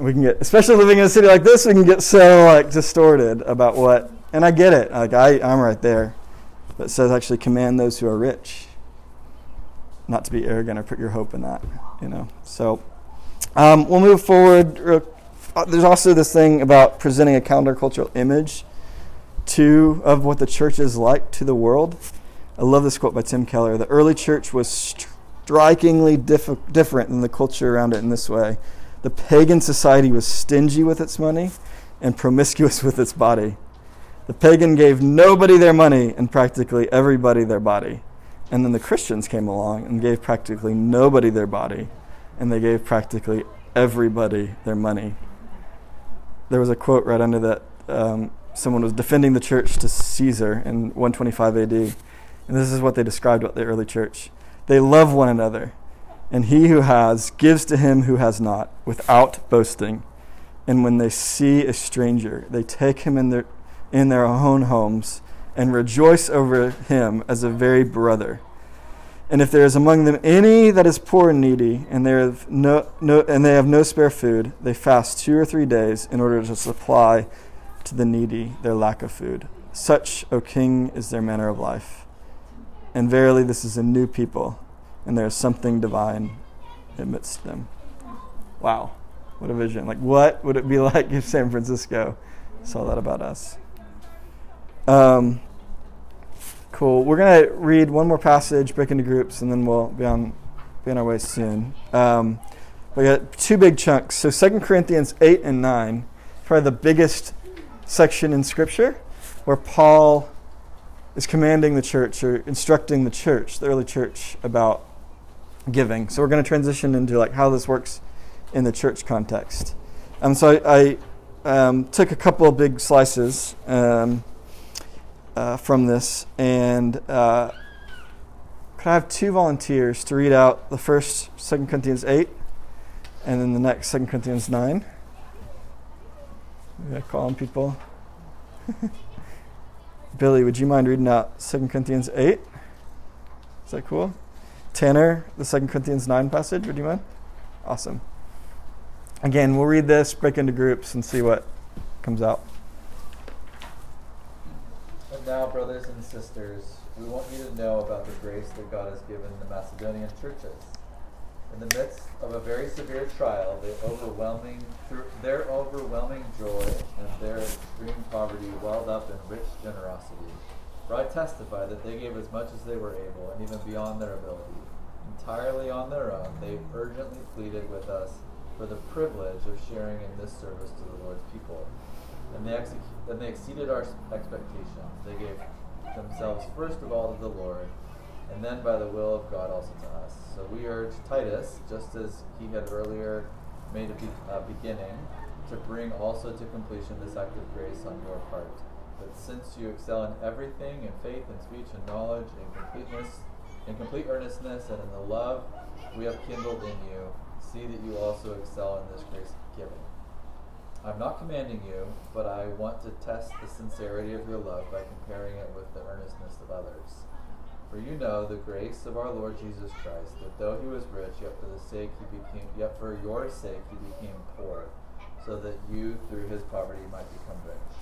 We can get, especially living in a city like this, we can get so like distorted about what. And I get it. Like I, I'm right there. But it says actually command those who are rich not to be arrogant or put your hope in that, you know. So um, we'll move forward. Uh, there's also this thing about presenting a countercultural image to of what the church is like to the world. I love this quote by Tim Keller. The early church was strikingly diff- different than the culture around it in this way. The pagan society was stingy with its money and promiscuous with its body. The pagan gave nobody their money and practically everybody their body. And then the Christians came along and gave practically nobody their body, and they gave practically everybody their money. There was a quote right under that um, someone was defending the church to Caesar in 125 AD. And this is what they described about the early church. They love one another, and he who has gives to him who has not, without boasting. And when they see a stranger, they take him in their, in their own homes and rejoice over him as a very brother. And if there is among them any that is poor and needy, and they have no, no, and they have no spare food, they fast two or three days in order to supply to the needy their lack of food. Such, O King, is their manner of life. And verily, this is a new people, and there is something divine amidst them. Wow, what a vision! Like, what would it be like if San Francisco saw that about us? Um, Cool. We're going to read one more passage, break into groups, and then we'll be on, be on our way soon. Um, we got two big chunks. So 2 Corinthians 8 and 9, probably the biggest section in Scripture, where Paul is commanding the church or instructing the church, the early church, about giving. So we're going to transition into like how this works in the church context. Um, so I, I um, took a couple of big slices um, uh, from this, and uh, could I have two volunteers to read out the first Second Corinthians 8 and then the next Second Corinthians 9? Yeah, calling people. Billy, would you mind reading out 2 Corinthians 8? Is that cool? Tanner, the 2 Corinthians 9 passage, would you mind? Awesome. Again, we'll read this, break into groups, and see what comes out. And now, brothers and sisters, we want you to know about the grace that God has given the Macedonian churches. In the midst of a very severe trial, overwhelming, their overwhelming joy and their extreme poverty welled up in rich generosity. For I testify that they gave as much as they were able, and even beyond their ability. Entirely on their own, they urgently pleaded with us for the privilege of sharing in this service to the Lord's people. And they, execu- and they exceeded our expectations. They gave themselves first of all to the Lord, and then by the will of God also to us. So we urge Titus, just as he had earlier made a be- beginning, to bring also to completion this act of grace on your part. But since you excel in everything, in faith, in speech, in knowledge, in completeness, in complete earnestness, and in the love we have kindled in you, see that you also excel in this grace giving. I'm not commanding you, but I want to test the sincerity of your love by comparing it with the earnestness of others. For you know the grace of our Lord Jesus Christ, that though he was rich, yet for the sake he became yet for your sake he became poor, so that you through his poverty might become rich.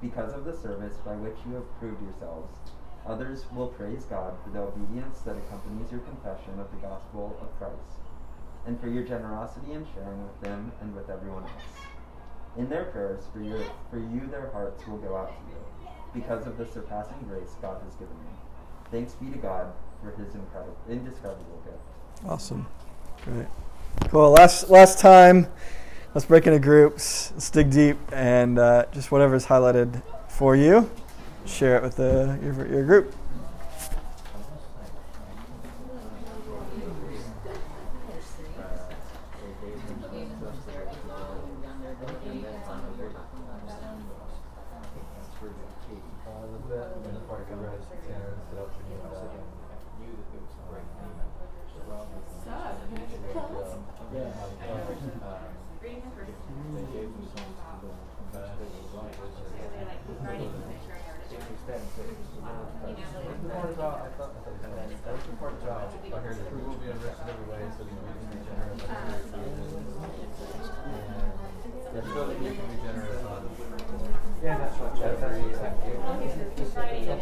Because of the service by which you have proved yourselves, others will praise God for the obedience that accompanies your confession of the gospel of Christ, and for your generosity in sharing with them and with everyone else. In their prayers for, your, for you, their hearts will go out to you, because of the surpassing grace God has given you. Thanks be to God for his incredible, indescribable gift. Awesome. Great. Cool. Last last time, let's break into groups. Let's dig deep and uh, just whatever's highlighted for you, share it with the, your, your group.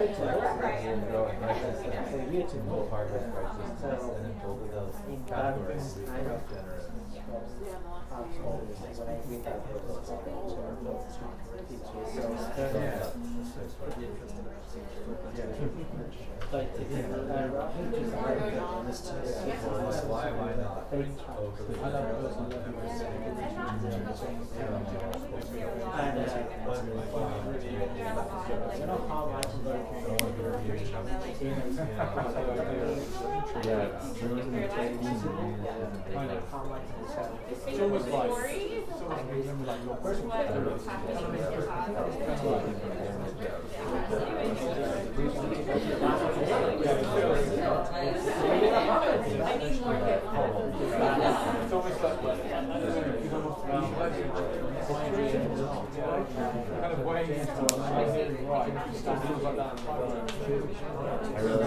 Why am I not It's almost like, it's almost like remember like your personal It's almost like, you almost kind of weighing into what I'm hearing. It still feels like that. I really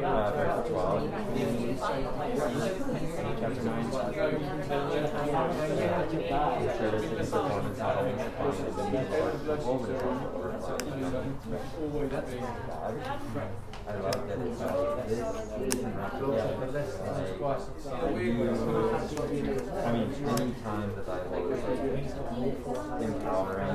love uh, verse 12. Chapter 9. The service the performance not only belief, but over I that I mean, any time Bible is like empowering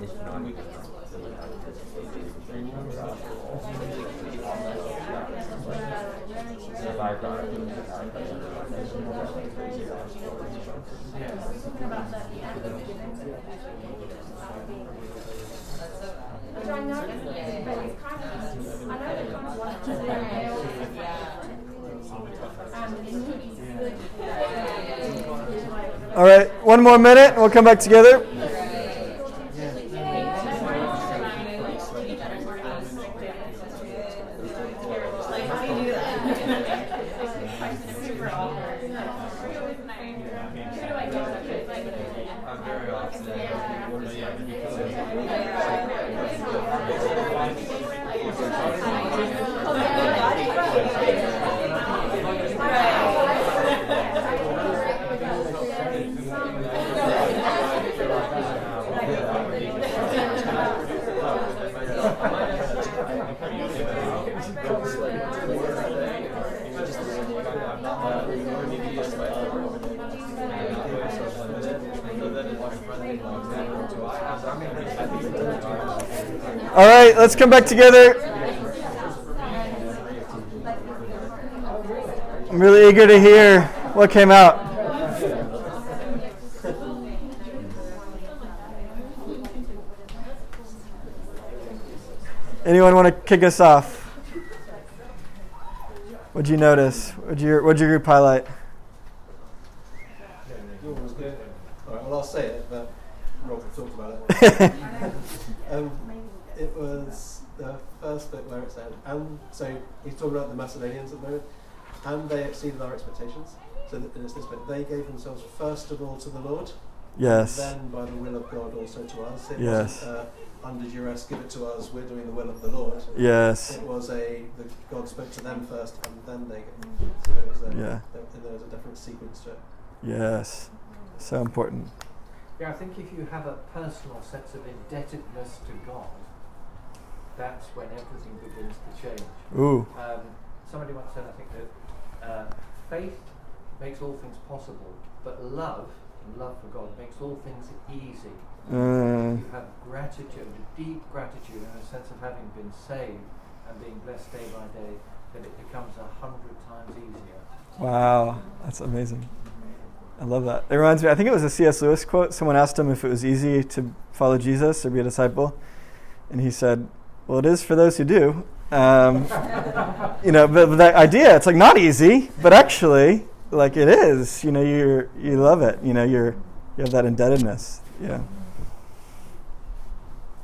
Which I know, but it's kind of, I know they're kind of like to their male and All right, one more minute, and we'll come back together. All right, let's come back together. I'm really eager to hear what came out. Anyone want to kick us off? What'd you notice? What'd your What'd your group highlight? Yours was good. All right, well, I'll say it, but Rob talked about it. um, it was the first bit where it said, and so he's talking about the Macedonians at the moment, and they exceeded our expectations. So th- and it's this bit, they gave themselves first of all to the Lord, Yes. then by the will of God also to us. It Yes. wasn't uh, under duress, give it to us, we're doing the will of the Lord. Yes. It was a, the, God spoke to them first, and then they gave. So it was a, Yeah. there, and there was a different sequence to it. Yes. So important. Yeah, I think if you have a personal sense of indebtedness to God, that's when everything begins to change. Ooh. Um, somebody once said, I think that uh, faith makes all things possible, but love and love for God makes all things easy. Uh. you have gratitude, a deep gratitude, and a sense of having been saved and being blessed day by day, then it becomes a hundred times easier. Wow, that's amazing. I love that. It reminds me, I think it was a C.S. Lewis quote. Someone asked him if it was easy to follow Jesus or be a disciple. And he said, Well, it is for those who do. Um, you know, but, but that idea, it's like not easy, but actually, like it is. You know, you you love it. You know, you're you have that indebtedness. Yeah.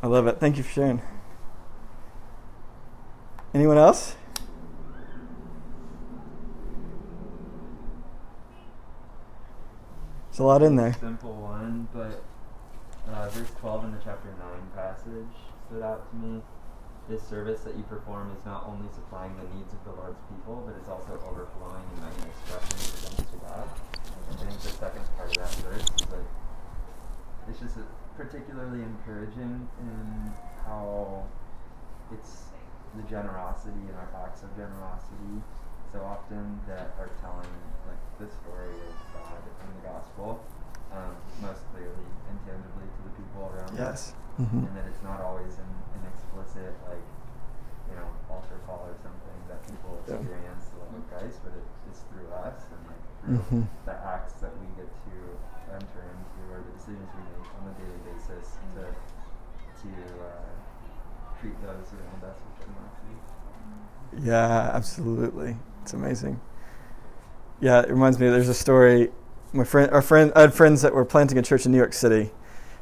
I love it. Thank you for sharing. Anyone else? There's a lot in there. Simple one, but uh, verse 12 in the chapter 9 passage stood out to me. This service that you perform is not only supplying the needs of the Lord's people, but it's also overflowing in many expressions of thanks to God. I think the second part of that verse is like, it's just particularly encouraging in how it's the generosity and our acts of generosity so often that are telling like the story of God in the gospel um, most clearly and tangibly to the people around Yes. us, Mhm. and that it's not always an, an explicit like you know altar call or something that people Yeah. experience the love of Christ, but it, it's through us and like through Mhm. the acts that we get to enter into or the decisions we make on a daily basis to to uh, treat those around us with generosity. Yeah, absolutely. It's amazing. Yeah, it reminds me. There's a story. My friend, our friend, I had friends that were planting a church in New York City,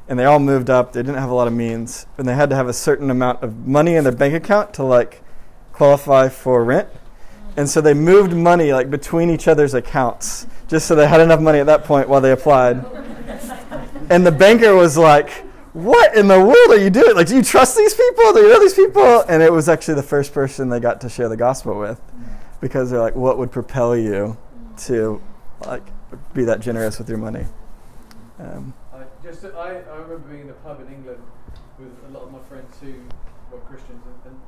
and they all moved up. They didn't have a lot of means, and they had to have a certain amount of money in their bank account to like qualify for rent. And so they moved money like between each other's accounts, just so they had enough money at that point while they applied. And the banker was like, "What in the world are you doing? Like, do you trust these people? Do you know these people?" And it was actually the first person they got to share the gospel with, because they're like, "What would propel you to like be that generous with your money?" Um, I just I, I remember being in a pub in England with a lot of my friends who were Christians, and, and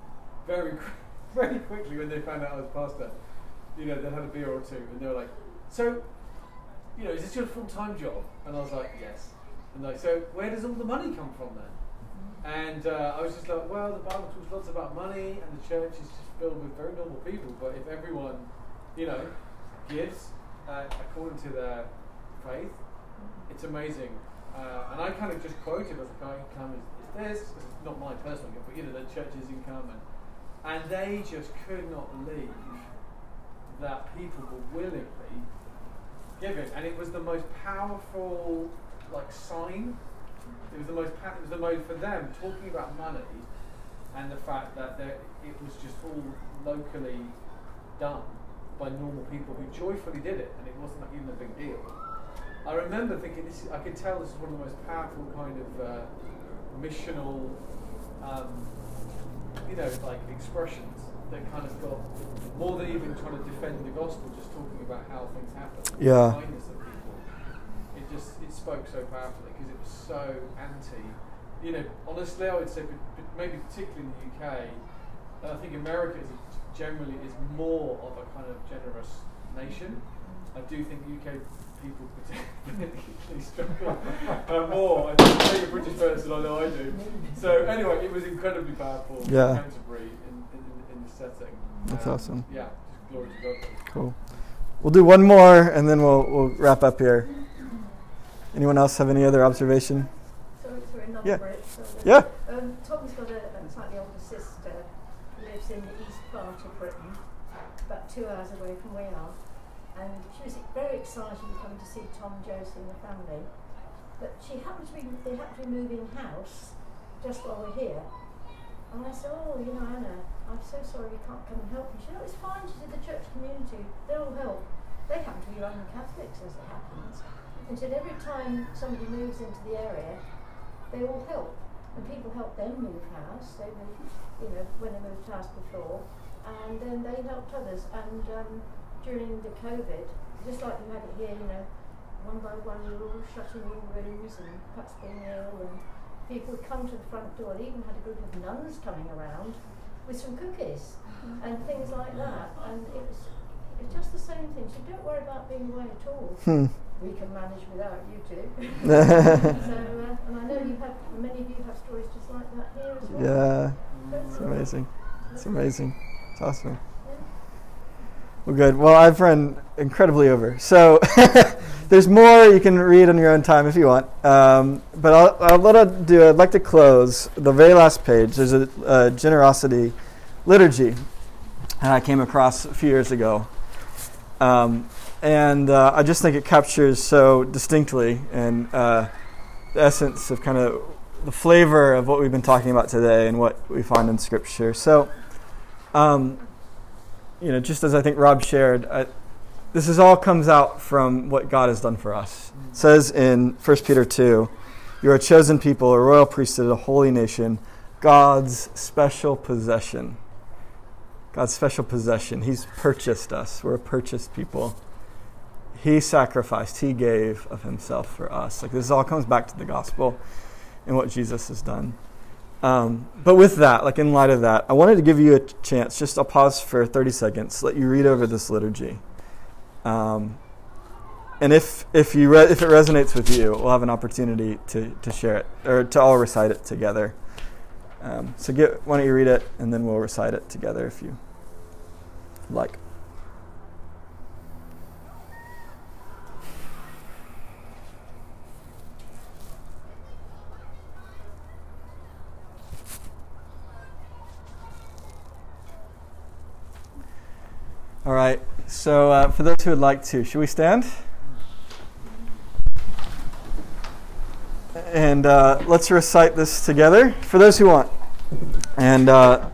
very very quickly when they found out I was pastor, you know, they had a beer or two, and they were like, "So, you know, is this your full time job?" And I was like, "Yes." And they so where does all the money come from then? And uh, I was just like, well, the Bible talks lots about money, and the church is just filled with very normal people. But if everyone, you know, gives uh, according to their faith, it's amazing. Uh, and I kind of just quoted as a guy income is, is this, is not my personal income, but you know, the church's income. And, and they just could not believe that people were willingly giving. And it was the most powerful like sign. It was the most, it was the most for them talking about money and the fact that it was just all locally done by normal people who joyfully did it, and it wasn't even a big deal. I remember thinking this. I could tell this is one of the most powerful kind of uh, missional, um, you know, like expressions that kind of got more than even trying to defend the gospel, just talking about how things happen, Yeah. the kindness of people. It just it spoke so powerfully because it was so anti. You know, honestly, I would say, maybe particularly in the UK, and I think America is generally is more of a kind of generous nation. I do think UK people particularly struggle uh, more. I think being a British person, I know I do. So anyway, it was incredibly powerful. Yeah. Canterbury in, in, in the setting. That's Um, awesome. Yeah, just glory to God. Cool. We'll do one more, and then we'll we'll wrap up here. Anyone else have any other observation? Sorry, sorry, another Yeah. break. Sorry. Yeah. Um, Tom's got a, a slightly older sister who lives in the east part of Britain, about two hours away from are. And she was very excited to come to see Tom, Josie, and the family. But she happened to be, they happened to be moving house just while we're here. And I said, oh, you know, Anna, I'm so sorry we can't come and help you. She said, no, it's fine. She said, the church community, they'll help. They happen to be Roman Catholics, as it happens. And said, every time somebody moves into the area, they all help. And people help them move house. They moved, you know, when they moved house before. And then they helped others. And um, during the COVID, just like you had it here, you know, one by one, you're all shutting in rooms and perhaps being ill and people would come to the front door. They even had a group of nuns coming around with some cookies and things like that. And it was, it was just the same thing. So don't worry about being away at all. Hmm. We can manage without you two. so, uh, and I know you have, many of you have stories just like that here as well. Yeah, it's amazing. It's amazing. It's awesome. Well, good. Well, I've run incredibly over. So there's more you can read on your own time if you want. Um, but I'll, I'll let do. I'd like to close the very last page. There's a, a generosity liturgy that I came across a few years ago. Um, and uh, I just think it captures so distinctly and uh, the essence of kind of the flavor of what we've been talking about today and what we find in Scripture. So, um, you know, just as I think Rob shared, I, this is all comes out from what God has done for us. It says in 1 Peter 2, "You are a chosen people, a royal priesthood, a holy nation, God's special possession." God's special possession. He's purchased us. We're a purchased people. He sacrificed. He gave of Himself for us. Like this all comes back to the gospel and what Jesus has done. Um, but with that, like in light of that, I wanted to give you a chance. Just I'll pause for 30 seconds, let you read over this liturgy. Um, and if if you re- if it resonates with you, we'll have an opportunity to, to share it or to all recite it together. Um, so get why don't you read it and then we'll recite it together if you like. All right. So uh, for those who would like to, should we stand? And uh, let's recite this together for those who want. And uh,